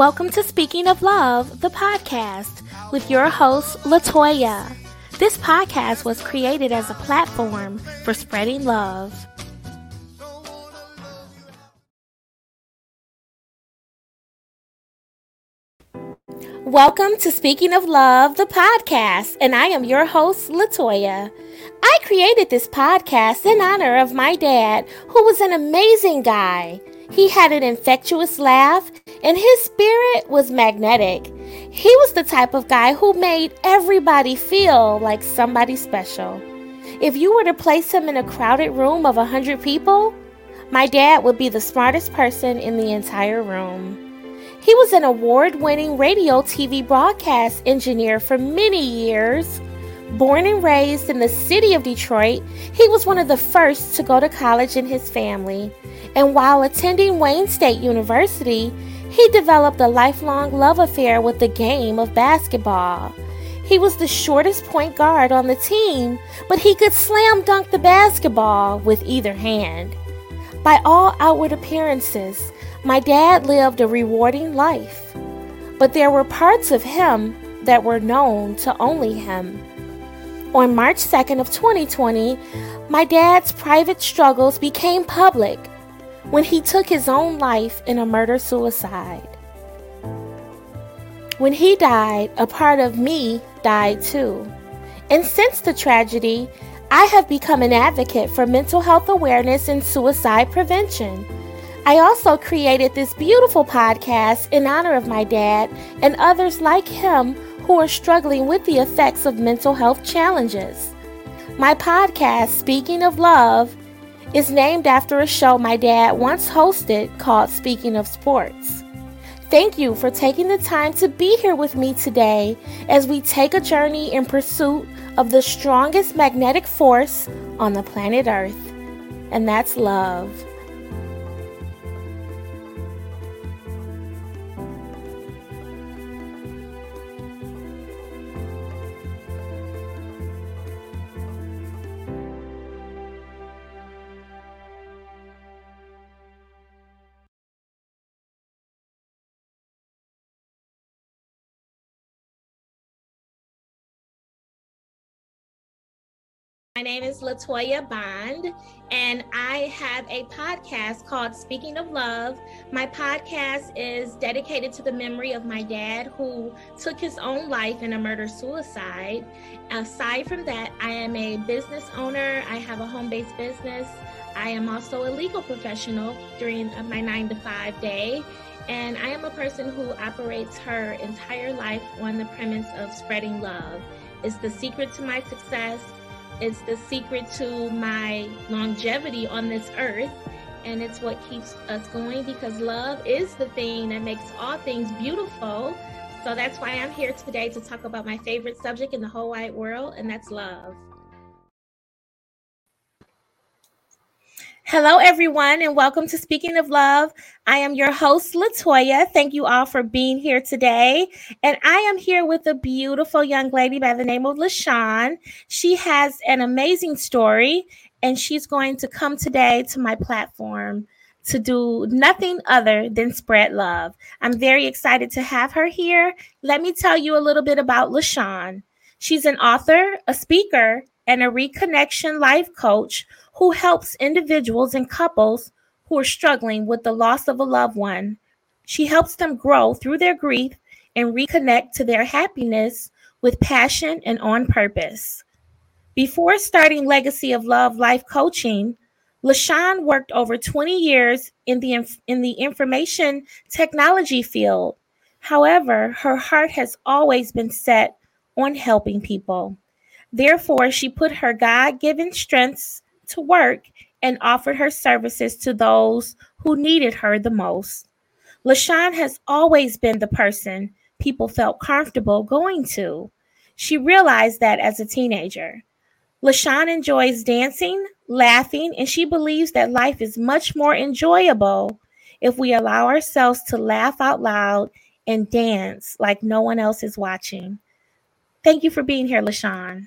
Welcome to Speaking of Love, the podcast, with your host, Latoya. This podcast was created as a platform for spreading love. Welcome to Speaking of Love, the podcast, and I am your host, Latoya. I created this podcast in honor of my dad, who was an amazing guy. He had an infectious laugh, and his spirit was magnetic. He was the type of guy who made everybody feel like somebody special. If you were to place him in a crowded room of a 100 people, my dad would be the smartest person in the entire room. He was an award winning radio TV broadcast engineer for many years. Born and raised in the city of Detroit, he was one of the first to go to college in his family and while attending Wayne State University, he developed a lifelong love affair with the game of basketball. He was the shortest point guard on the team, but he could slam dunk the basketball with either hand. By all outward appearances, my dad lived a rewarding life, but there were parts of him that were known to only him. On March 2nd of 2020, my dad's private struggles became public when he took his own life in a murder suicide. When he died, a part of me died too. And since the tragedy, I have become an advocate for mental health awareness and suicide prevention. I also created this beautiful podcast in honor of my dad and others like him who are struggling with the effects of mental health challenges. My podcast, Speaking of Love, is named after a show my dad once hosted called Speaking of Sports. Thank you for taking the time to be here with me today as we take a journey in pursuit of the strongest magnetic force on the planet Earth, and that's love. My name is Latoya Bond, and I have a podcast called Speaking of Love. My podcast is dedicated to the memory of my dad who took his own life in a murder suicide. Aside from that, I am a business owner, I have a home based business. I am also a legal professional during my nine to five day. And I am a person who operates her entire life on the premise of spreading love. It's the secret to my success it's the secret to my longevity on this earth. And it's what keeps us going because love is the thing that makes all things beautiful. So that's why I'm here today to talk about my favorite subject in the whole wide world, and that's love. Hello, everyone, and welcome to Speaking of Love. I am your host, Latoya. Thank you all for being here today. And I am here with a beautiful young lady by the name of LaShan. She has an amazing story, and she's going to come today to my platform to do nothing other than spread love. I'm very excited to have her here. Let me tell you a little bit about LaShan. She's an author, a speaker, and a reconnection life coach who helps individuals and couples who are struggling with the loss of a loved one. She helps them grow through their grief and reconnect to their happiness with passion and on purpose. Before starting Legacy of Love Life Coaching, LaShan worked over 20 years in the, in the information technology field. However, her heart has always been set on helping people. Therefore, she put her God given strengths to work and offered her services to those who needed her the most. LaShan has always been the person people felt comfortable going to. She realized that as a teenager. LaShan enjoys dancing, laughing, and she believes that life is much more enjoyable if we allow ourselves to laugh out loud and dance like no one else is watching. Thank you for being here, LaShan.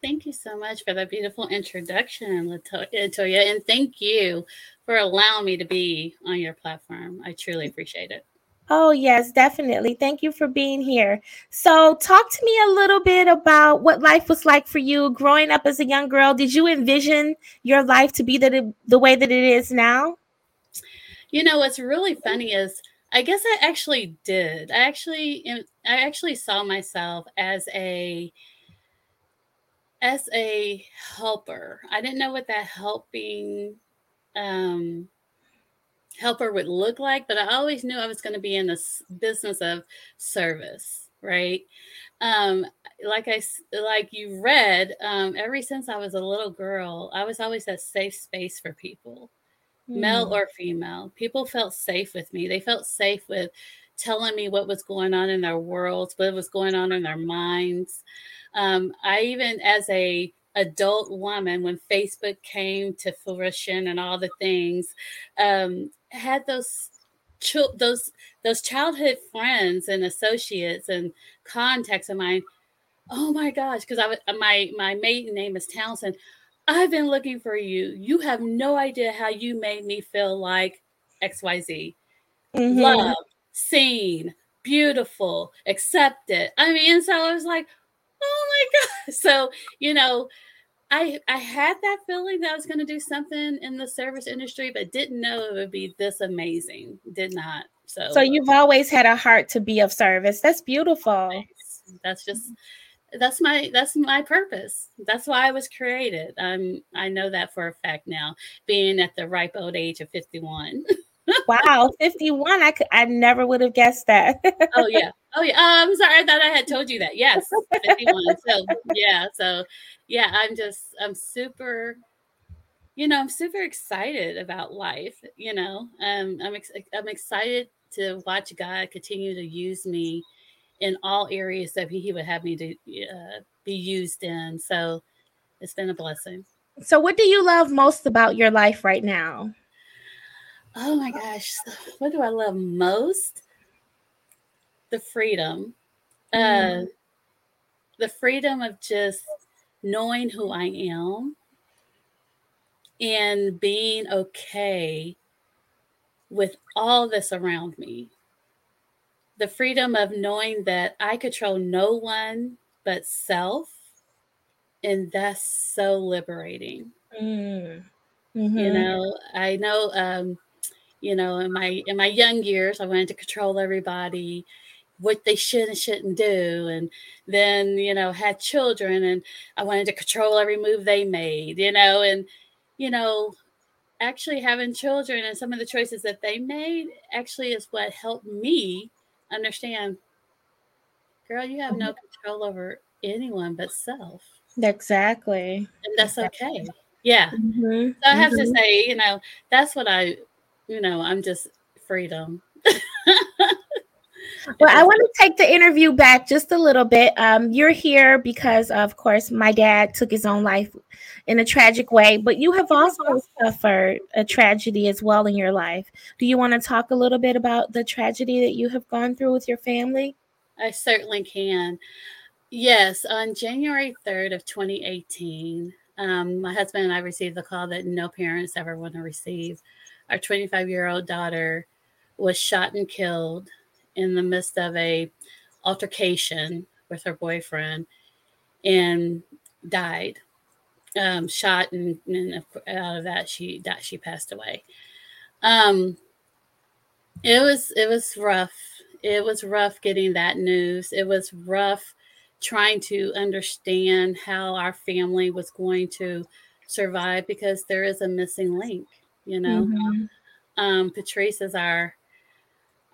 Thank you so much for that beautiful introduction, Latoya, and thank you for allowing me to be on your platform. I truly appreciate it. Oh, yes, definitely. Thank you for being here. So, talk to me a little bit about what life was like for you growing up as a young girl. Did you envision your life to be the, the way that it is now? You know, what's really funny is I guess I actually did. I actually I actually saw myself as a as a helper. I didn't know what that helping um helper would look like, but I always knew I was going to be in the business of service, right? Um, like I like you read, um, ever since I was a little girl, I was always a safe space for people, mm. male or female. People felt safe with me. They felt safe with telling me what was going on in their worlds, what was going on in their minds. Um, I even, as a adult woman, when Facebook came to fruition and all the things, um, had those those those childhood friends and associates and contacts of mine. Oh my gosh, because I was, my my maiden name is Townsend. I've been looking for you. You have no idea how you made me feel like XYZ. Mm-hmm. Love, seen, beautiful, accepted. I mean, so I was like, oh my God. So, you know, I I had that feeling that I was going to do something in the service industry, but didn't know it would be this amazing. Did not. So So you've always had a heart to be of service. That's beautiful. That's just that's my that's my purpose. That's why I was created. I'm I know that for a fact now, being at the ripe old age of 51. wow, 51. I could I never would have guessed that. oh yeah. Oh yeah. Oh, I'm sorry. I thought I had told you that. Yes, 51. so yeah. So yeah, I'm just I'm super you know, I'm super excited about life, you know. Um I'm ex- I'm excited to watch God continue to use me in all areas that he would have me to uh, be used in. So it's been a blessing. So what do you love most about your life right now? Oh my gosh, what do I love most? The freedom. Mm. Uh the freedom of just knowing who I am and being okay with all this around me. The freedom of knowing that I control no one but self. And that's so liberating. Mm. Mm-hmm. You know, I know um, you know in my in my young years i wanted to control everybody what they should and shouldn't do and then you know had children and i wanted to control every move they made you know and you know actually having children and some of the choices that they made actually is what helped me understand girl you have no mm-hmm. control over anyone but self exactly and that's okay yeah mm-hmm. so i have mm-hmm. to say you know that's what i you know, I'm just freedom. well, I want to take the interview back just a little bit. Um, you're here because, of course, my dad took his own life in a tragic way, but you have also suffered a tragedy as well in your life. Do you want to talk a little bit about the tragedy that you have gone through with your family? I certainly can. Yes, on January 3rd of 2018, um, my husband and I received the call that no parents ever want to receive our 25 year old daughter was shot and killed in the midst of a altercation with her boyfriend and died um, shot and, and, out of that she that she passed away. Um, it was it was rough. It was rough getting that news. It was rough trying to understand how our family was going to survive because there is a missing link you know. Mm-hmm. Um, Patrice is our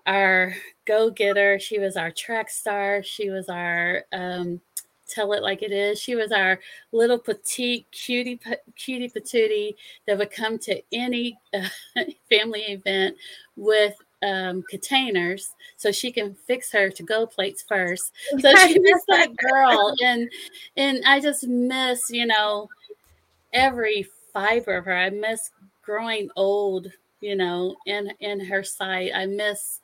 our go getter. She was our track star. She was our um, tell it like it is. She was our little petite cutie cutie patootie that would come to any uh, family event with um, containers so she can fix her to go plates first. So she was that girl, and and I just miss you know every fiber of her. I miss growing old, you know, in in her sight. I miss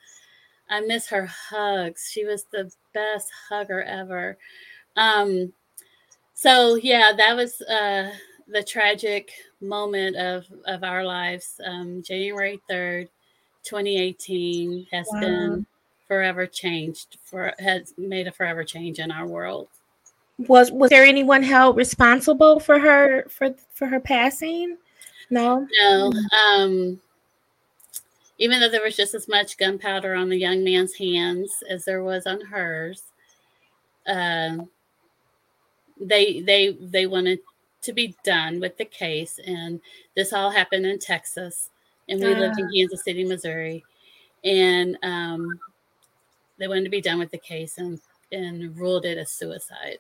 I miss her hugs. She was the best hugger ever. Um so yeah, that was uh the tragic moment of of our lives. Um January 3rd, 2018 has wow. been forever changed for has made a forever change in our world. Was was there anyone held responsible for her for for her passing? No. No. Um even though there was just as much gunpowder on the young man's hands as there was on hers, um, they they they wanted to be done with the case, and this all happened in Texas, and we uh. lived in ah. Kansas City, Missouri, and um, they wanted to be done with the case and and ruled it as suicide.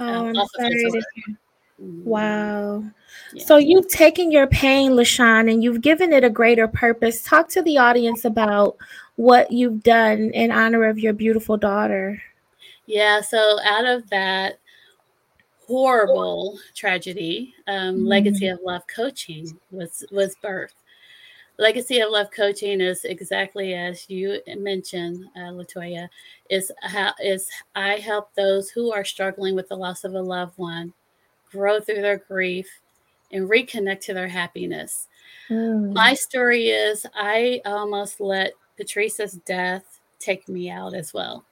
Oh, um, I'm sorry. Mm-hmm. Wow. Yeah. So you've taken your pain, LaShan, and you've given it a greater purpose. Talk to the audience about what you've done in honor of your beautiful daughter. Yeah, so out of that horrible tragedy, um, mm-hmm. Legacy of Love Coaching was was birthed. Legacy of Love Coaching is exactly as you mentioned, uh, Latoya. Is how is I help those who are struggling with the loss of a loved one grow through their grief, and reconnect to their happiness. Mm. My story is I almost let Patrice's death take me out as well.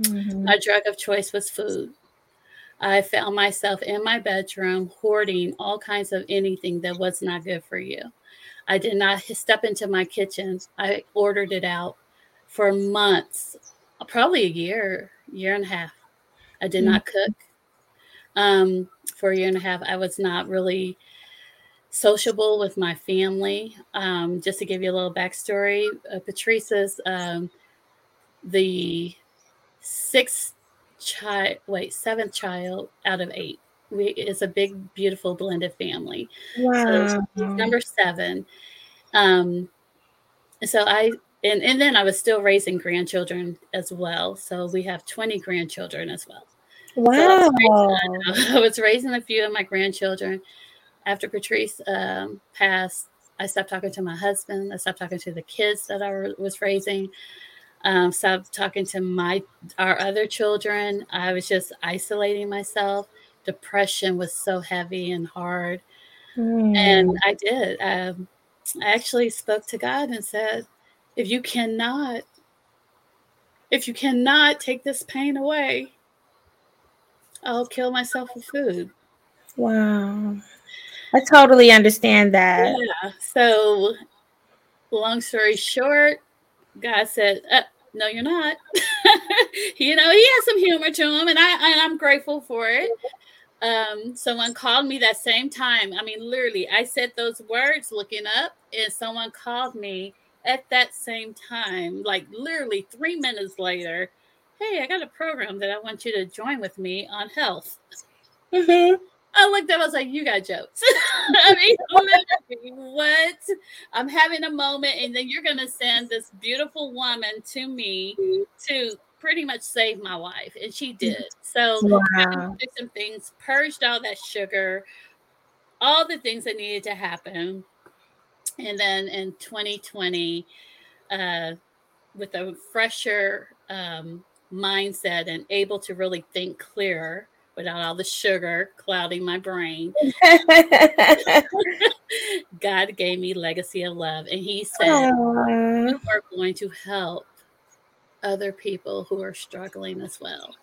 Mm-hmm. My drug of choice was food. I found myself in my bedroom hoarding all kinds of anything that was not good for you. I did not step into my kitchen. I ordered it out for months, probably a year, year and a half. I did mm-hmm. not cook. Um, for a year and a half, I was not really sociable with my family. Um, just to give you a little backstory, uh, Patrice's um, the sixth child, wait, seventh child out of eight. We, it's a big, beautiful blended family. Wow. So number seven. Um, so I and, and then I was still raising grandchildren as well. So we have 20 grandchildren as well. Wow. So I, was I, was raising, a few of my grandchildren. After Patrice um, passed, I stopped talking to my husband. I stopped talking to the kids that I was raising. Um, stopped talking to my our other children. I was just isolating myself. Depression was so heavy and hard, mm. and I did. Um, I actually spoke to God and said, "If you cannot, if you cannot take this pain away, I'll kill myself with food. Wow. I totally understand that. Yeah. So, long story short, God said, uh, "No, you're not." you know, he has some humor to him, and I and I'm grateful for it. Um, someone called me that same time. I mean, literally, I said those words looking up, and someone called me at that same time, like literally three minutes later hey, I got a program that I want you to join with me on health. Mm-hmm. I looked up, I was like, you got jokes. I mean, what? I'm having a moment, and then you're going to send this beautiful woman to me to pretty much save my life. And she did. So, wow. did some things, purged all that sugar, all the things that needed to happen. And then in 2020, uh, with a fresher um, mindset and able to really think clearer without all the sugar clouding my brain. God gave me legacy of love. And he said, Aww. You are going to help other people who are struggling as well.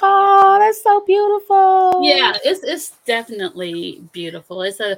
Oh, that's so beautiful. Yeah, it's it's definitely beautiful. It's a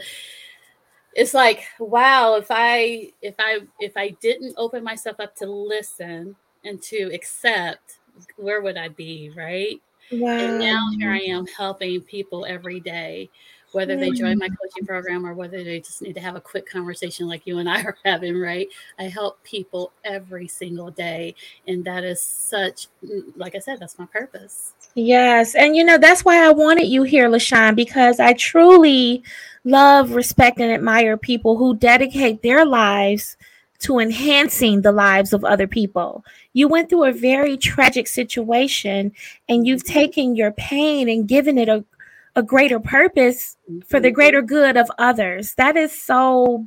it's like, wow, if I if I if I didn't open myself up to listen and to accept where would I be, right? Wow. And now here I am helping people every day, whether they join my mm-hmm. coaching program or whether they just need to have a quick conversation like you and I are having, right? I help people every single day. And that is such, like I said, that's my purpose. Yes. And you know, that's why I wanted you here, LaShan, because I truly love, respect, and admire people who dedicate their lives to enhancing the lives of other people. You went through a very tragic situation and you've mm-hmm. taken your pain and given it a, a greater purpose for the greater mm-hmm. good of others. That is so,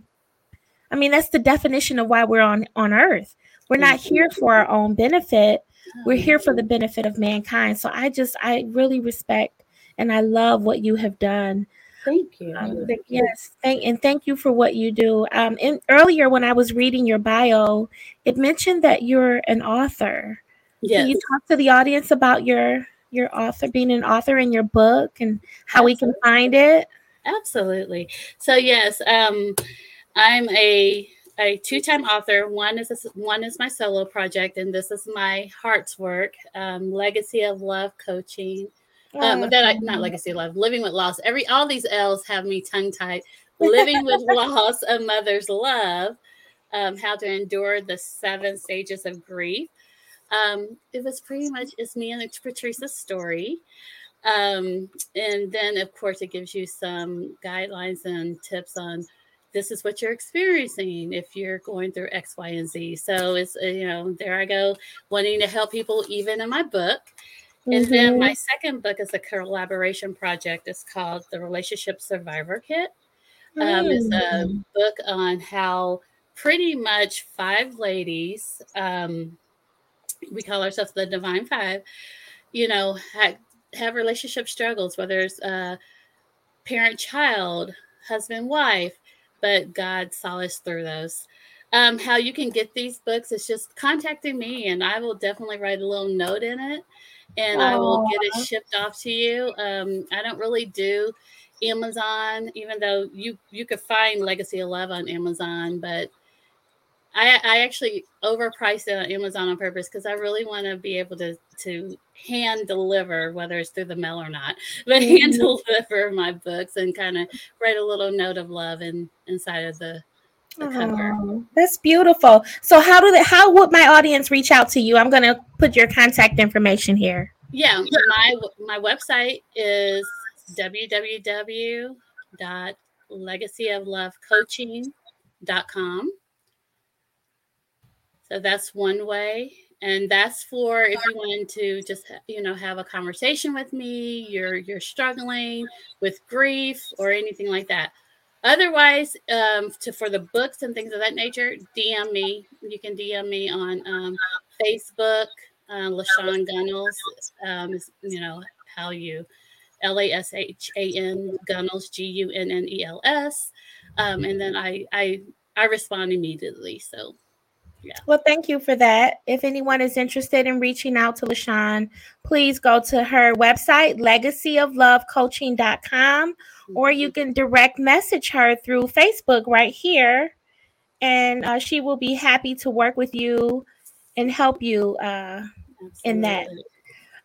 I mean, that's the definition of why we're on, on earth. We're not mm-hmm. here for our own benefit, we're here for the benefit of mankind. So I just, I really respect and I love what you have done Thank you. Um, yes, thank and thank you for what you do. Um, in, earlier when I was reading your bio, it mentioned that you're an author. Yes. Can you talk to the audience about your your author being an author in your book and how Absolutely. we can find it? Absolutely. So yes, um, I'm a a two-time author. One is a, one is my solo project, and this is my heart's work, um, Legacy of Love Coaching. Um, that I, not Legacy of Love, Living with Loss. Every all these L's have me tongue tied. Living with Loss, a Mother's Love. Um, how to endure the seven stages of grief. Um, it was pretty much it's me and Patrice's story. Um, and then, of course, it gives you some guidelines and tips on this is what you're experiencing if you're going through X, Y, and Z. So it's, uh, you know, there I go, wanting to help people even in my book. Mm-hmm. And then my mm-hmm. second book is a collaboration project. It's called The Relationship Survivor Kit. Um, mm. It's a mm. book on how pretty much five ladies, um, we call ourselves the Divine Five, you know, have, have relationship struggles, whether it's uh, parent child, husband wife, but God solace through those. Um, how you can get these books is just contacting me, and I will definitely write a little note in it, and Aww. I will get it shipped off to you. Um, I don't really do Amazon, even though you you could find Legacy of Love on Amazon, but I, I actually overpriced it on Amazon on purpose because I really want to be able to to hand deliver, whether it's through the mail or not, but mm-hmm. hand deliver my books and kind of write a little note of love in inside of the, the cover. Oh, that's beautiful. So how do they, how would my audience reach out to you? I'm going to put your contact information here. Yeah, my my website is www.legacyoflovecoaching.com. So that's one way. And that's for if you want to just you know have a conversation with me, you're you're struggling with grief or anything like that. Otherwise, um, to for the books and things of that nature, DM me. You can DM me on um, Facebook, uh, LaShan Gunnels. Um, you know how you L A S H A N Gunnels G U N N E L S, um, and then I I I respond immediately. So yeah. Well, thank you for that. If anyone is interested in reaching out to LaShan, please go to her website, legacyoflovecoaching.com, mm-hmm. or you can direct message her through Facebook right here. And uh, she will be happy to work with you and help you uh, in that.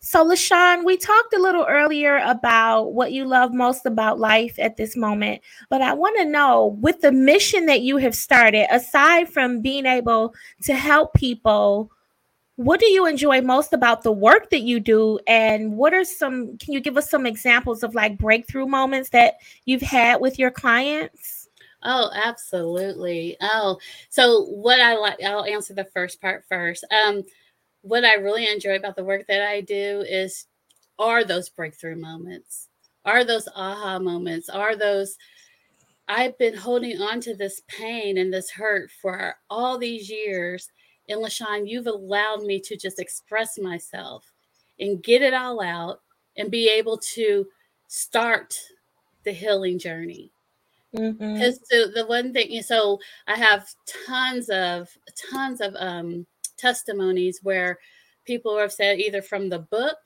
So, LaShan, we talked a little earlier about what you love most about life at this moment, but I want to know with the mission that you have started, aside from being able to help people, what do you enjoy most about the work that you do? And what are some, can you give us some examples of like breakthrough moments that you've had with your clients? Oh, absolutely. Oh, so what I like, I'll answer the first part first. Um, what I really enjoy about the work that I do is are those breakthrough moments, are those aha moments, are those I've been holding on to this pain and this hurt for all these years. And LaShan, you've allowed me to just express myself and get it all out and be able to start the healing journey. Because mm-hmm. the one thing, so I have tons of tons of um, testimonies where people have said either from the book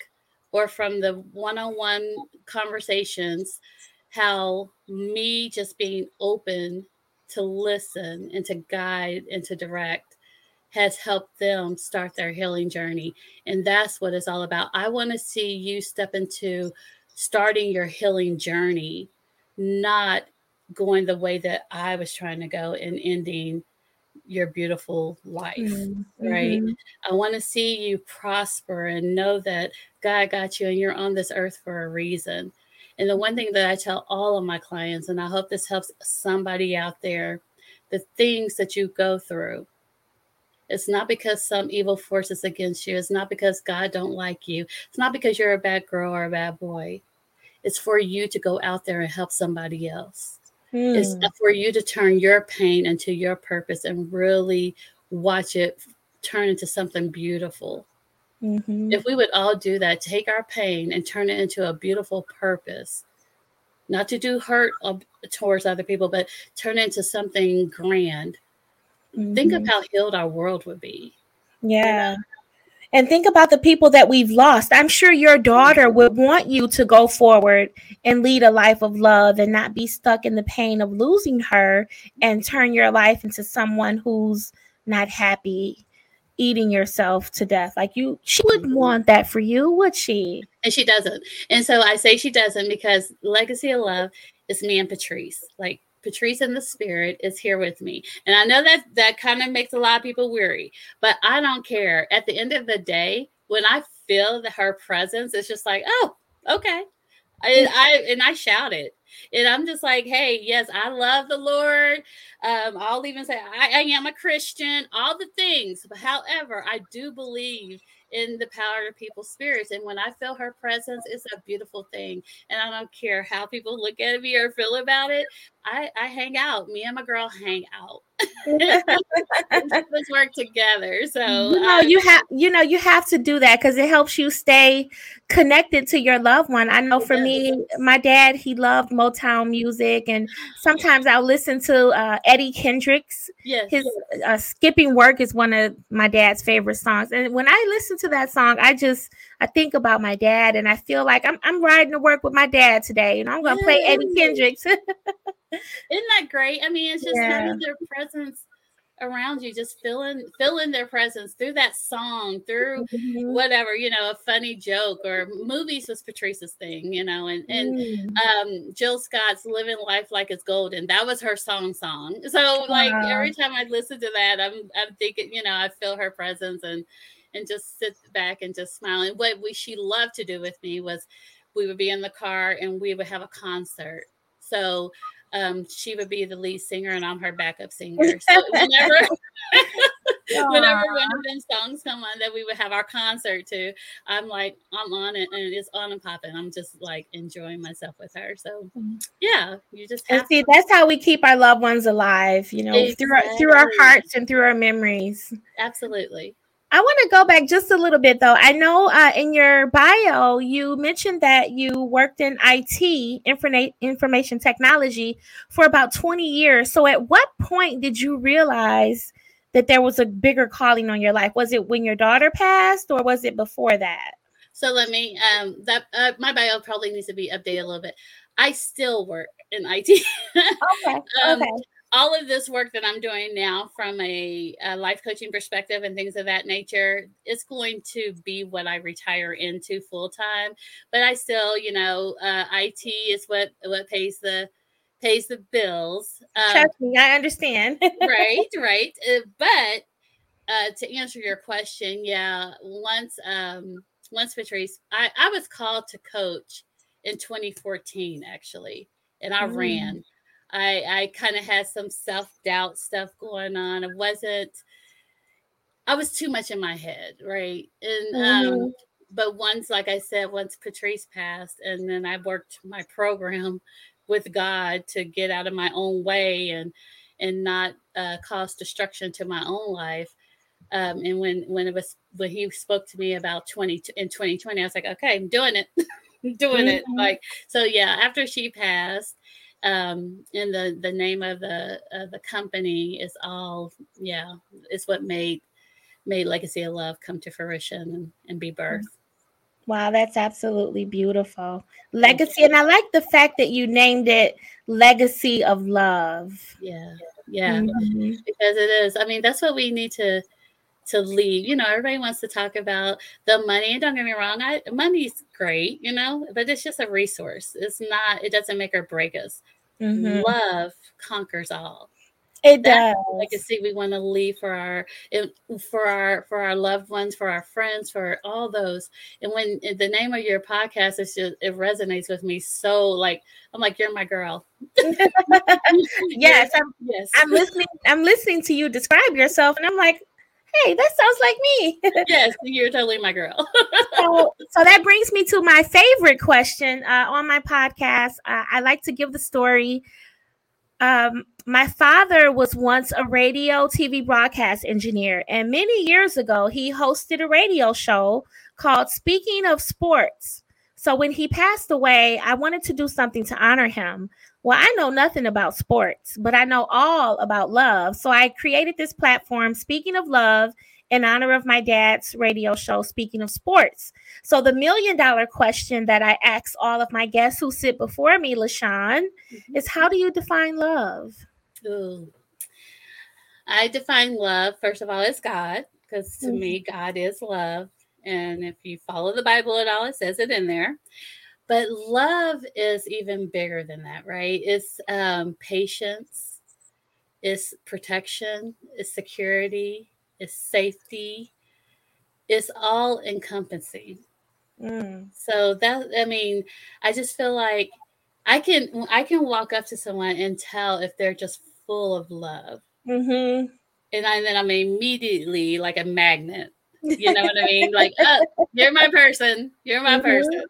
or from the one-on-one conversations how me just being open to listen and to guide and to direct has helped them start their healing journey. And that's what it's all about. I want to see you step into starting your healing journey not going the way that i was trying to go and ending your beautiful life, mm-hmm. right? Mm-hmm. I want to see you prosper and know that God got you and you're on this earth for a reason. And the one thing that I tell all of my clients, and I hope this helps somebody out there, the things that you go through, it's not because some evil force is against you. It's not because God don't like you. It's not because you're a bad girl or a bad boy. It's for you to go out there and help somebody else. Mm. It's for you to turn your pain into your purpose and really watch it turn into something beautiful. Mm-hmm. If we would all do that, take our pain and turn it into a beautiful purpose, not to do hurt towards other people, but turn it into something grand. Mm-hmm. Think of mm-hmm. how healed our world would be. Yeah. And think about the people that we've lost. I'm sure your daughter would want you to go forward and lead a life of love and not be stuck in the pain of losing her and turn your life into someone who's not happy eating yourself to death. Like you, she wouldn't mm-hmm. want that for you, would she? And she doesn't. And so I say she doesn't because Legacy of Love is me and Patrice. Like Patrice in the spirit is here with me. And I know that that kind of makes a lot of people weary, but I don't care. At the end of the day, when I feel that her presence, it's just like, oh, okay. I, I and I shout it. And I'm just like, hey, yes, I love the Lord. Um, I'll even say I, I am a Christian, all the things. But however, I do believe in the power of people's spirits. And when I feel her presence, it's a beautiful thing. And I don't care how people look at me or feel about it. I, I hang out. Me and my girl hang out. Let's work together. So you know, you have you know you have to do that because it helps you stay connected to your loved one. I know for me, my dad he loved Motown music, and sometimes I'll listen to uh, Eddie Kendricks. Yes, his uh, "Skipping Work" is one of my dad's favorite songs, and when I listen to that song, I just I think about my dad, and I feel like I'm I'm riding to work with my dad today, and I'm gonna play Eddie Kendricks. Isn't that great? I mean, it's just yeah. having their presence around you, just feeling feeling their presence through that song, through mm-hmm. whatever, you know, a funny joke or movies was Patrice's thing, you know, and and mm. um Jill Scott's Living Life Like It's Golden, that was her song song. So like wow. every time I listen to that, I'm I'm thinking, you know, I feel her presence and and just sit back and just smile. And what we she loved to do with me was we would be in the car and we would have a concert. So um, she would be the lead singer and I'm her backup singer. So whenever whenever one of them songs come on that we would have our concert to, I'm like, I'm on it and it's on and popping. I'm just like enjoying myself with her. So mm-hmm. yeah, you just have see to- that's how we keep our loved ones alive, you know, exactly. through our, through our hearts and through our memories. Absolutely. I want to go back just a little bit though. I know uh, in your bio you mentioned that you worked in IT, informa- information technology, for about 20 years. So, at what point did you realize that there was a bigger calling on your life? Was it when your daughter passed, or was it before that? So let me. Um, that uh, my bio probably needs to be updated a little bit. I still work in IT. okay. um, okay all of this work that I'm doing now from a, a, life coaching perspective and things of that nature, it's going to be what I retire into full time. But I still, you know, uh, IT is what what pays the pays the bills. Um, Trust me, I understand. right, right. Uh, but uh, to answer your question, yeah, once um, once Patrice, I, I was called to coach in 2014 actually, and I mm. ran. I I kind of had some self doubt stuff going on. It wasn't. I was too much in my head, right? And um, mm-hmm. um, but once, like I said, once Patrice passed, and then I worked my program with God to get out of my own way and and not uh, cause destruction to my own life. Um, and when when it was when he spoke to me about 20 in 2020, I was like, okay, I'm doing it, doing mm-hmm. it. Like so, yeah. After she passed, um, and the the name of the uh, the company is all yeah it's what made made legacy of love come to fruition and, and be birthed. Wow that's absolutely beautiful. Legacy and i like the fact that you named it legacy of love. Yeah yeah. Mm-hmm. because it is i mean that's what we need to to leave. You know, everybody wants to talk about the money. And don't get me wrong, I, money's great, you know, but it's just a resource. It's not, it doesn't make or break us. Mm-hmm. Love conquers all. It does. legacy we want to leave for our for our for our loved ones, for our friends, for all those. And when the name of your podcast is just it resonates with me so like I'm like you're my girl. yes, I'm, yes. I'm listening. I'm listening to you describe yourself, and I'm like, hey, that sounds like me. yes, you're totally my girl. so, so that brings me to my favorite question uh, on my podcast. Uh, I like to give the story. Um, my father was once a radio TV broadcast engineer, and many years ago, he hosted a radio show called Speaking of Sports. So when he passed away, I wanted to do something to honor him. Well, I know nothing about sports, but I know all about love. So I created this platform, Speaking of Love, in honor of my dad's radio show, Speaking of Sports. So, the million dollar question that I ask all of my guests who sit before me, LaShan, mm-hmm. is how do you define love? Ooh. I define love, first of all, as God, because to mm-hmm. me, God is love. And if you follow the Bible at all, it says it in there. But love is even bigger than that, right? It's um, patience, it's protection, it's security, it's safety, it's all encompassing. Mm. So that I mean, I just feel like I can I can walk up to someone and tell if they're just full of love. Mm-hmm. And I, then I'm immediately like a magnet you know what I mean? Like, oh, you're my person. You're my mm-hmm. person.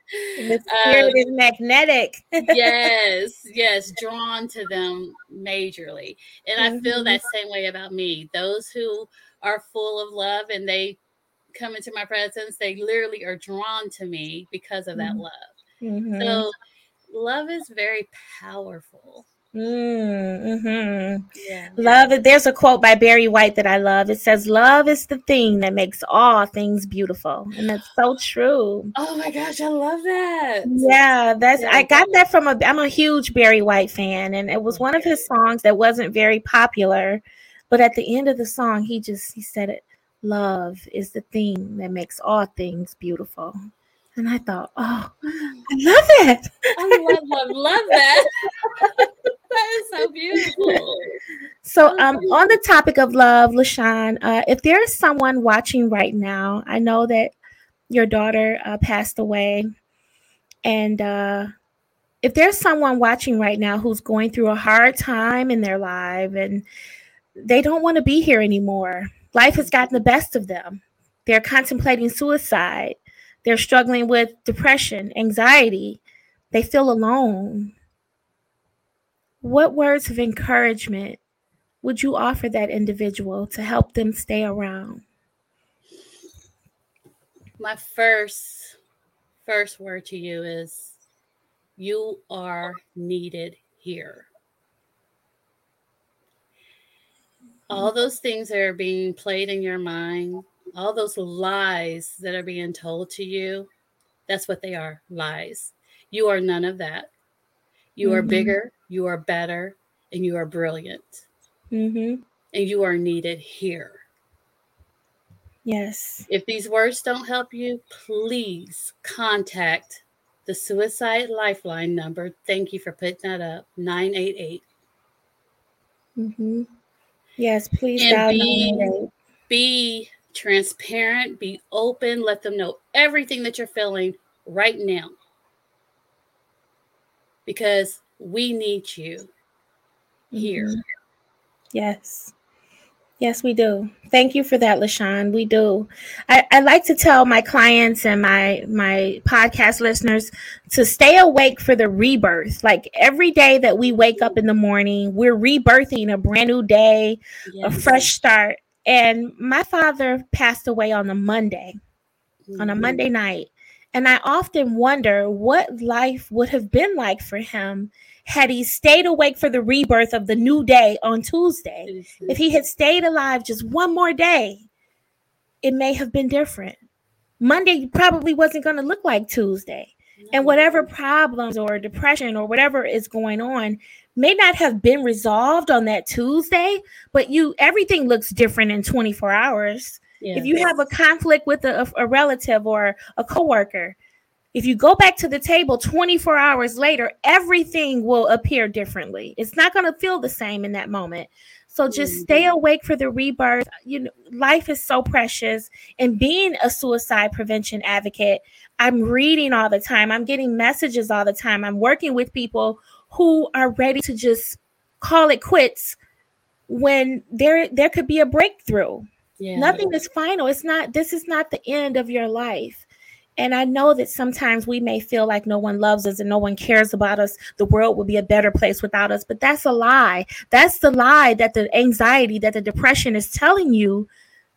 The spirit um, is magnetic. yes, yes, drawn to them majorly. And mm-hmm. I feel that mm-hmm. same way about me. Those who are full of love and they come into my presence, they literally are drawn to me because of that mm-hmm. love. Mm-hmm. So, love is very powerful. Mm, hmm yeah. Love. It. There's a quote by Barry White that I love. It says, "Love is the thing that makes all things beautiful," and that's so true. Oh my gosh, I love that. Yeah, that's. Yeah. I got that from a. I'm a huge Barry White fan, and it was one of his songs that wasn't very popular, but at the end of the song, he just he said it. Love is the thing that makes all things beautiful. And I thought, oh, I love it. I love, love, love that. that is so beautiful. So, um, on the topic of love, LaShan, uh, if there is someone watching right now, I know that your daughter uh, passed away, and uh, if there's someone watching right now who's going through a hard time in their life and they don't want to be here anymore, life has gotten the best of them. They're contemplating suicide they're struggling with depression, anxiety. They feel alone. What words of encouragement would you offer that individual to help them stay around? My first first word to you is you are needed here. All those things that are being played in your mind, all those lies that are being told to you, that's what they are lies. You are none of that. You mm-hmm. are bigger, you are better, and you are brilliant. Mm-hmm. And you are needed here. Yes. If these words don't help you, please contact the Suicide Lifeline number. Thank you for putting that up 988. Mm-hmm. Yes, please and be, be transparent, be open, let them know everything that you're feeling right now. Because we need you here. Mm-hmm. Yes. Yes, we do. Thank you for that, LaShan. We do. I, I like to tell my clients and my my podcast listeners to stay awake for the rebirth. Like every day that we wake up in the morning, we're rebirthing a brand new day, yes. a fresh start. And my father passed away on a Monday, mm-hmm. on a mm-hmm. Monday night. And I often wonder what life would have been like for him had he stayed awake for the rebirth of the new day on Tuesday. Mm-hmm. If he had stayed alive just one more day, it may have been different. Monday probably wasn't going to look like Tuesday. And whatever problems or depression or whatever is going on may not have been resolved on that Tuesday, but you everything looks different in 24 hours. If you have a conflict with a, a relative or a coworker, if you go back to the table 24 hours later, everything will appear differently. It's not going to feel the same in that moment. So just mm-hmm. stay awake for the rebirth. You know, life is so precious. And being a suicide prevention advocate, I'm reading all the time. I'm getting messages all the time. I'm working with people who are ready to just call it quits when there there could be a breakthrough. Yeah. Nothing is final. It's not this is not the end of your life. And I know that sometimes we may feel like no one loves us and no one cares about us. The world would be a better place without us, but that's a lie. That's the lie that the anxiety, that the depression is telling you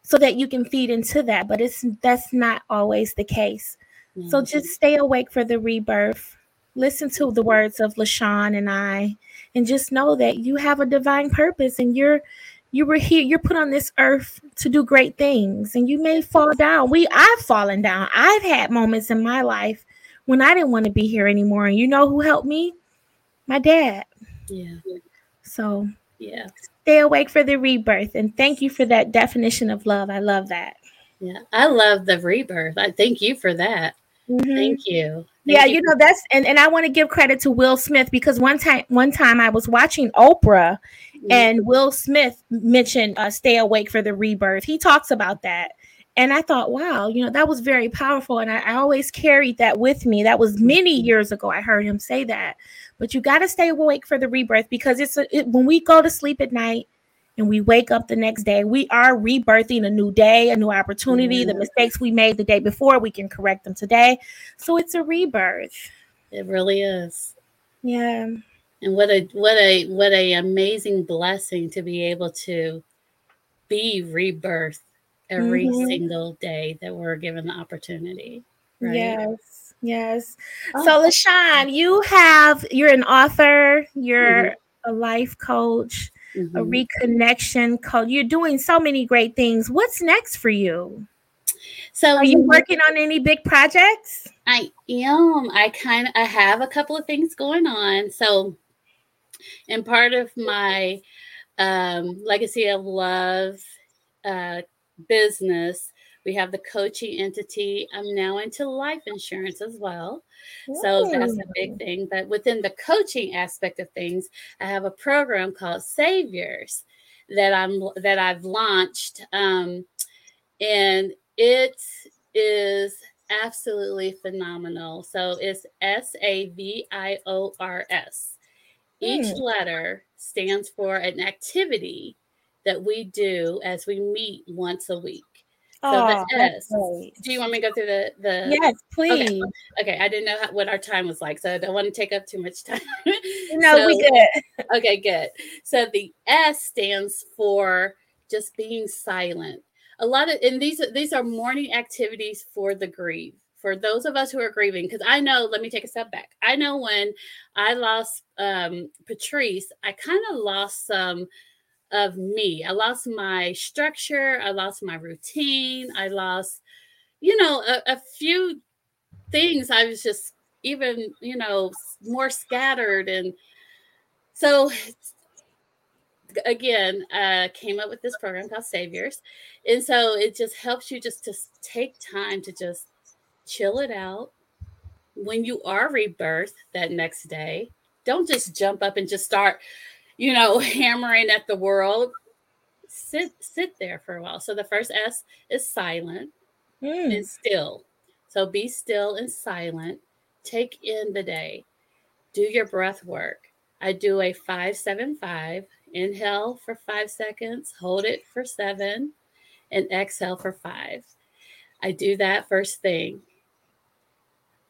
so that you can feed into that, but it's that's not always the case. Mm-hmm. So just stay awake for the rebirth listen to the words of LaShan and I, and just know that you have a divine purpose and you're you were here you're put on this earth to do great things and you may fall down we i've fallen down i've had moments in my life when i didn't want to be here anymore and you know who helped me my dad Yeah. so Yeah. stay awake for the rebirth and thank you for that definition of love i love that Yeah. I love the rebirth. I thank you for that. Mhm. Thank you. Thank yeah you know that's and, and i want to give credit to will smith because one time one time i was watching oprah Mhm. and will smith mentioned uh, stay awake for the rebirth he talks about that and i thought wow you know that was very powerful and i, I always carried that with me that was many years ago i heard him say that but you got to stay awake for the rebirth because it's a, it, when we go to sleep at night and we wake up the next day we are rebirthing a new day a new opportunity the Mhm. mistakes we made the day before we can correct them today so it's a rebirth it really is. yeah And what a what a what a amazing blessing to be able to be rebirth every Mhm. single day that we're given the opportunity. Right. Yes, yes. Oh. So, LaShan, you have you're an author, you're a life coach, a Mhm. reconnection coach. You're doing so many great things. What's next for you? So Are you working on any big projects? I am. I kind of I have a couple of things going on. So, and part of my um, legacy of love uh, business, we have the coaching entity. I'm now into life insurance as well. So that's a big thing. But within the coaching aspect of things, I have a program called Saviors that I'm that I've launched, um, and it is absolutely phenomenal. So it's S A V I O R S. Each Hmm. letter stands for an activity that we do as we meet once a week. So Oh, the that's S. Do you want me to go through the the? Yes, please. Okay, I didn't know how, what our time was like, so I don't want to take up too much time. No, we So- good. Okay, good. So the S stands for just being silent. A lot of and these are- these are morning activities for the grief. For those of us who are grieving, because I know, let me take a step back. I know when I lost um, Patrice, I kind of lost some of me. I lost my structure. I lost my routine. I lost, you know, a, a few things. I was just even, you know, more scattered. And so, again, uh, came up with this program called Saviors. And so it just helps you just to take time to just chill it out. When you are rebirthed that next day, don't just jump up and just start, you know, hammering at the world. Sit sit there for a while. So the first S is silent Mm. and still. So be still and silent. Take in the day. Do your breath work. I do a five, seven, five. Inhale for five seconds, hold it for seven, and exhale for five. I do that first thing.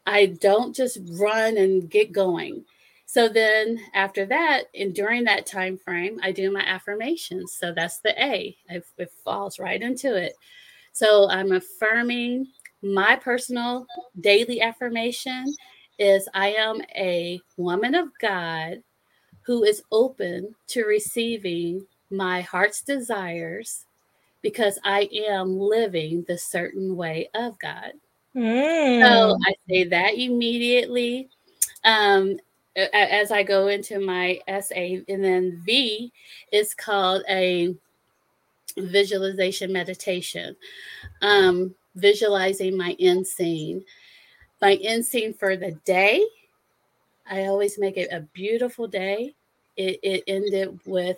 I don't just run and get going. So then after that, and during that time frame, I do my affirmations. So that's the A. It, it falls right into it. So I'm affirming my personal daily affirmation is I am a woman of God who is open to receiving my heart's desires because I am living the certain way of God. So Mm. I say that immediately um, as I go into my essay. And then V is called a visualization meditation, um, visualizing my end scene. My end scene for the day, I always make it a beautiful day. It, it ended with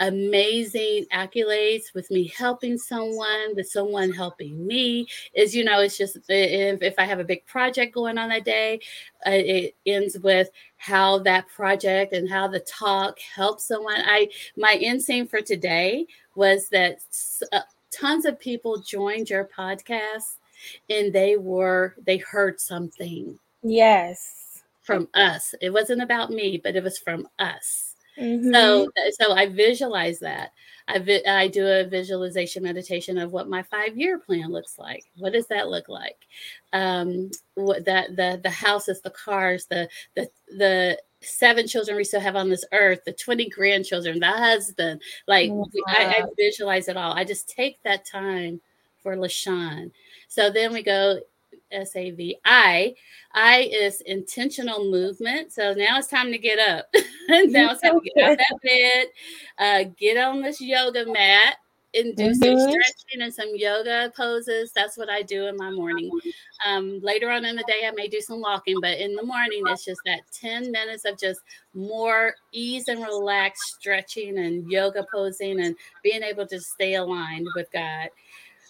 amazing accolades with me helping someone with someone helping me is you know it's just if, if i have a big project going on that day uh, it ends with how that project and how the talk helps someone. I my end scene for today was that uh, tons of people joined your podcast and they were they heard something Yes. from us. It wasn't about me but it was from us Mhm. so, so I visualize that. I vi- I do a visualization meditation of what my five year plan looks like. What does that look like? Um, what that the the houses, the cars, the the the seven children we still have on this earth, the 20 grandchildren, the husband. Like wow. I, I, visualize it all. I just take that time for LaShan. So then we go S A V I. I is intentional movement. So now it's time to get up. now it's time to get out that bed, uh, get on this yoga mat, and do mm-hmm. some stretching and some yoga poses. That's what I do in my morning. Um, later on in the day, I may do some walking, but in the morning, it's just that 10 minutes of just more ease and relaxed stretching and yoga posing and being able to stay aligned with God.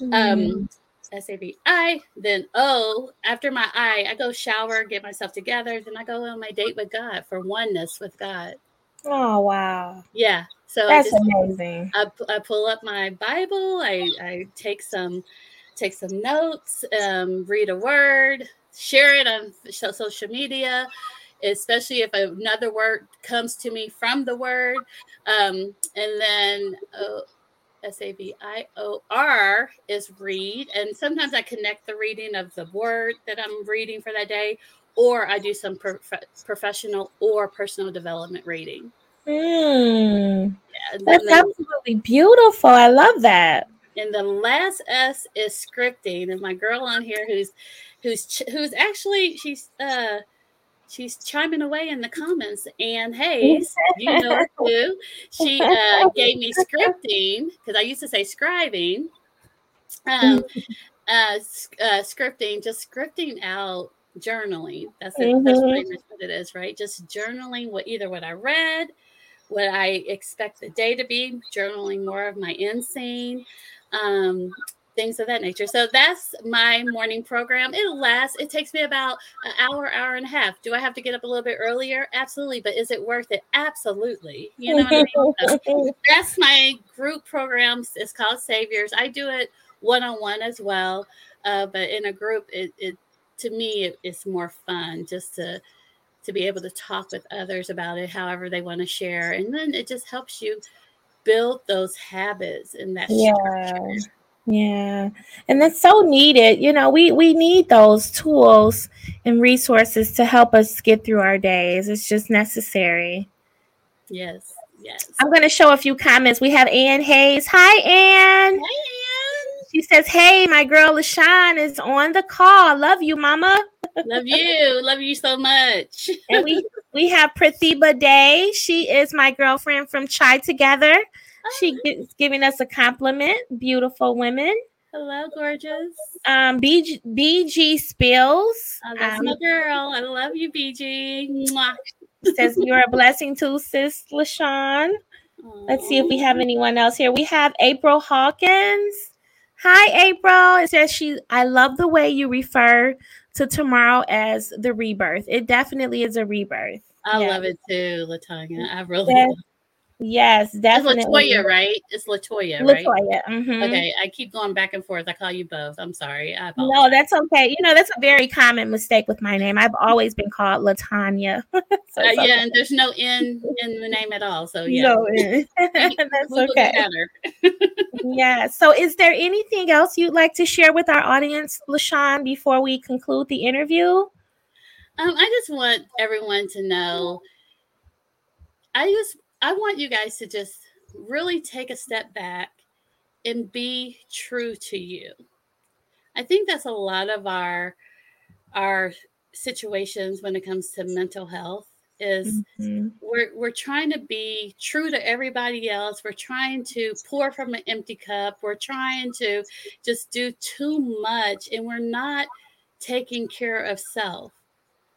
Um, mm-hmm. Um, S A V I, then O. After my I, I go shower, get myself together, then I go on my date with God for oneness with God. Oh wow! Yeah, so that's I just, amazing. I, I pull up my Bible. I I take some take some notes, um, read a word, share it on social media, especially if another word comes to me from the word, um, and then. Uh, S A V I O R is read. And sometimes I connect the reading of the word that I'm reading for that day, or I do some prof- professional or personal development reading. Mm. Yeah, That's absolutely beautiful. I love that. And the last S is scripting. And my girl on here who's who's who's actually she's uh she's chiming away in the comments. And Hayes, you know her too. She uh, gave me scripting because I used to say scribing. Um, uh, uh, scripting, just scripting out journaling. That's, it, mm-hmm. that's pretty much what it is, right? Just journaling what either what I read, what I expect the day to be, journaling more of my end scene, um, things of that nature. So that's my morning program. It lasts, it takes me about an hour, hour and a half. Do I have to get up a little bit earlier? Absolutely. But is it worth it? Absolutely. You know what I mean? that's my group programs. It's called Saviors. I do it one on one as well. Uh, but in a group, it, it to me, it, it's more fun just to to be able to talk with others about it however they want to share and then it just helps you build those habits and that yeah structure. Yeah. And that's so needed. You know, we we need those tools and resources to help us get through our days. It's just necessary. Yes. Yes. I'm going to show a few comments. We have Ann Hayes. Hi Ann. Hi Ann. She says, "Hey, my girl LaShan is on the call. Love you, mama." Love you. Love you so much. and we we have Prathiba Day. She is my girlfriend from Chai Together. She is giving us a compliment. Beautiful women. Hello, gorgeous. Um, BG, BG Spills. Oh, that's um, my girl. I love you, BG. Mwah. Says you're a blessing too, sis LaShan. Let's see if we have anyone else here. We have April Hawkins. Hi, April. It says she. I love the way you refer to tomorrow as the rebirth. It definitely is a rebirth. I yeah. love it too, Latanya. I really yes. love Yes, definitely. It's Latoya, right? It's Latoya, right? Latoya. Mm-hmm. Okay, I keep going back and forth. I call you both. I'm sorry. no, that's okay. You know, that's a very common mistake with my name. I've always been called Latanya. so uh, yeah, okay. and there's no N in the name at all. So yeah, no, N. that's okay. yeah. So, is there anything else you'd like to share with our audience, LaShan, before we conclude the interview? Um, I just want everyone to know. I just I want you guys to just really take a step back and be true to you. I think that's a lot of our our situations when it comes to mental health is mm-hmm. we're we're trying to be true to everybody else. We're trying to pour from an empty cup. We're trying to just do too much and we're not taking care of self.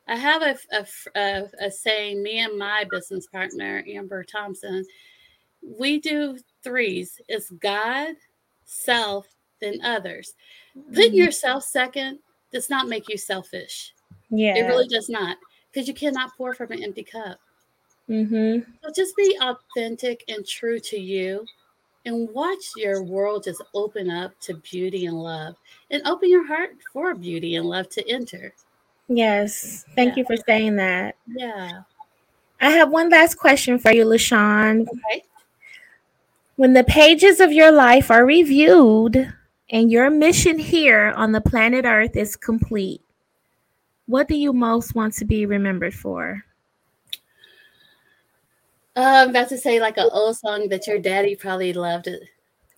I have a, a, a, a saying, me and my business partner, Amber Thompson, we do threes it's God, self, then others. Mm-hmm. Putting yourself second does not make you selfish. Yeah. It really does not because you cannot pour from an empty cup. Mm-hmm. So just be authentic and true to you and watch your world just open up to beauty and love and open your heart for beauty and love to enter. Yes. Thank yeah. you for saying that. Yeah. I have one last question for you, LaShan. Okay. When the pages of your life are reviewed and your mission here on the planet Earth is complete, what do you most want to be remembered for? Uh, I'm about to say like an old song that your daddy probably loved.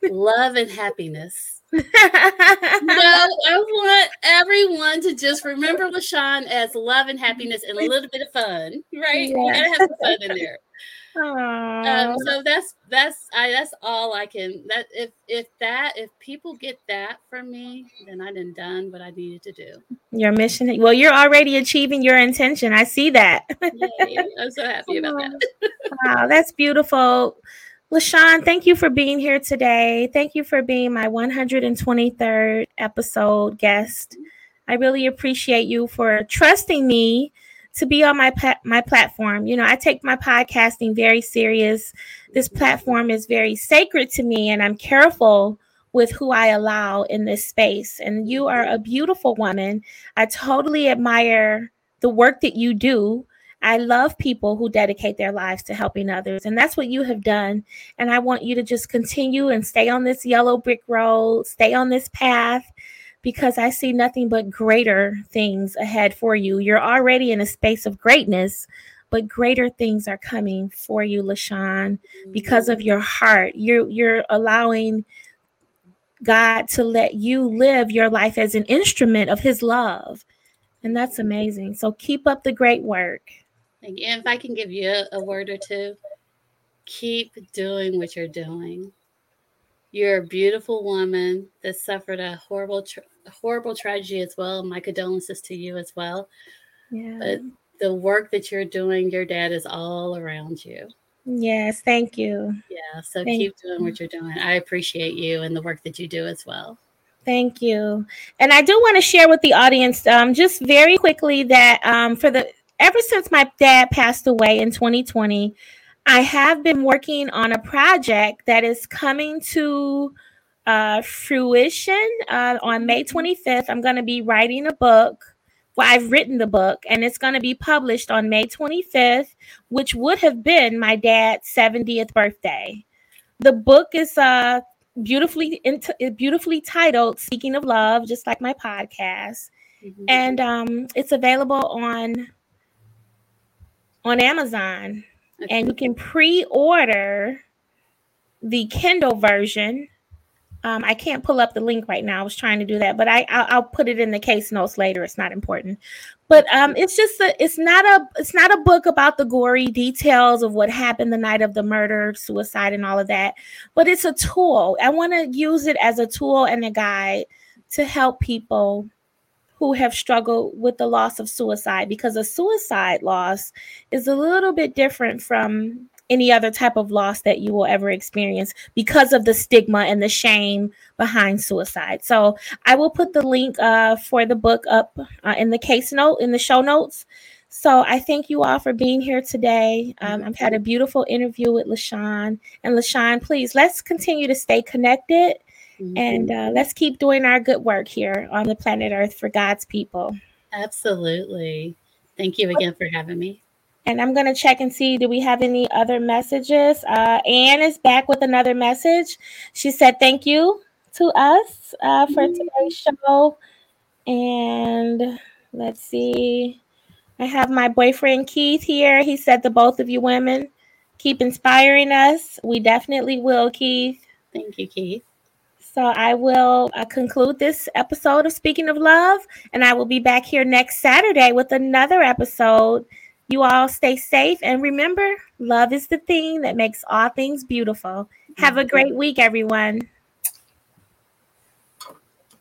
Love and happiness. No, I want everyone to just remember LaShan as love and happiness and a little bit of fun, right? Yeah. You gotta have some fun in there. Um, so that's that's I that's all I can that if if that if people get that from me, then I done done what I needed to do. Your mission. Well, you're already achieving your intention. I see that. Yay, I'm so happy about that. wow, that's beautiful. LaShan, thank you for being here today. Thank you for being my 123rd episode guest. I really appreciate you for trusting me to be on my my platform. You know, I take my podcasting very serious. This platform is very sacred to me and I'm careful with who I allow in this space. And you are a beautiful woman. I totally admire the work that you do. I love people who dedicate their lives to helping others. And that's what you have done. And I want you to just continue and stay on this yellow brick road, stay on this path because I see nothing but greater things ahead for you. You're already in a space of greatness, but greater things are coming for you, LaShan, because of your heart. You're you're allowing God to let you live your life as an instrument of his love. And that's amazing. So keep up the great work. And if I can give you a word or two, keep doing what you're doing. You're a beautiful woman that suffered a horrible, tra- horrible tragedy as well. My condolences to you as well. Yeah. But the work that you're doing, your dad is all around you. Yes, thank you. Yeah, so thank keep doing what you're doing. I appreciate you and the work that you do as well. Thank you. And I do want to share with the audience um, just very quickly that um, for the ever since my dad passed away in 2020, I have been working on a project that is coming to uh, fruition uh, on May 25th. Mm-hmm. I'm going to be writing a book. Well, I've written the book and it's going to be published on May 25th, which would have been my dad's 70th birthday. The book is uh, beautifully beautifully titled "Speaking of Love," just like my podcast, mm-hmm. and um, it's available on on Amazon and you can pre-order the Kindle version. Um, I can't pull up the link right now. I was trying to do that, but I I'll, I'll put it in the case notes later. It's not important, but um, it's just a it's not a it's not a book about the gory details of what happened the night of the murder, suicide, and all of that. But it's a tool. I want to use it as a tool and a guide to help people who have struggled with the loss of suicide because a suicide loss is a little bit different from any other type of loss that you will ever experience because of the stigma and the shame behind suicide. So I will put the link uh, for the book up uh, in the case note in the show notes. So I thank you all for being here today. Um, I've had a beautiful interview with LaShan. And LaShan, please let's continue to stay connected Mm-hmm. And uh, let's keep doing our good work here on the planet Earth for God's people. Absolutely. Thank you again for having me. And I'm going to check and see do we have any other messages? Uh, Anne is back with another message. She said, Thank you to us uh, for mm-hmm. today's show. And let's see. I have my boyfriend Keith here. He said, The both of you women keep inspiring us. We definitely will, Keith. Thank you, Keith. So I will uh, conclude this episode of Speaking of Love, and I will be back here next Saturday with another episode. You all stay safe and remember, love is the thing that makes all things beautiful. Have a great week, everyone.